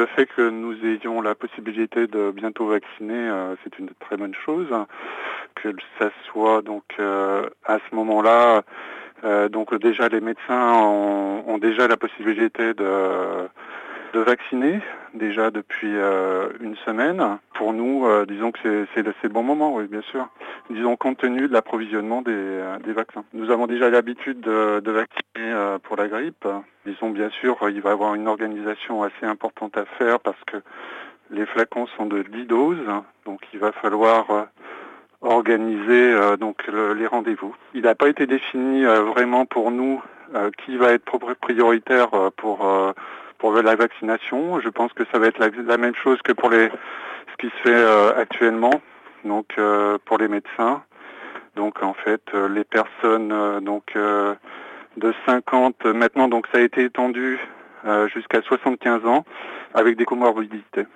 Le fait que nous ayons la possibilité de bientôt vacciner, c'est une très bonne chose. Que ça soit donc à ce moment-là, donc déjà les médecins ont, ont déjà la possibilité de de vacciner déjà depuis euh, une semaine. Pour nous, euh, disons que c'est le bon moment, oui, bien sûr. Disons compte tenu de l'approvisionnement des, euh, des, vaccins. Nous avons déjà l'habitude de, de, vacciner pour la grippe. Disons bien sûr, il va y avoir une organisation assez importante à faire parce que les flacons sont de 10 doses, donc il va falloir organiser donc le, les rendez-vous. Il n'a pas été défini vraiment pour nous qui va être prioritaire pour pour la vaccination. Je pense que ça va être la, même chose que pour les ce qui se fait euh, actuellement, donc euh, pour les médecins. Donc en fait, euh, les personnes donc de 50 maintenant, donc ça a été étendu jusqu'à 75 ans avec des comorbidités.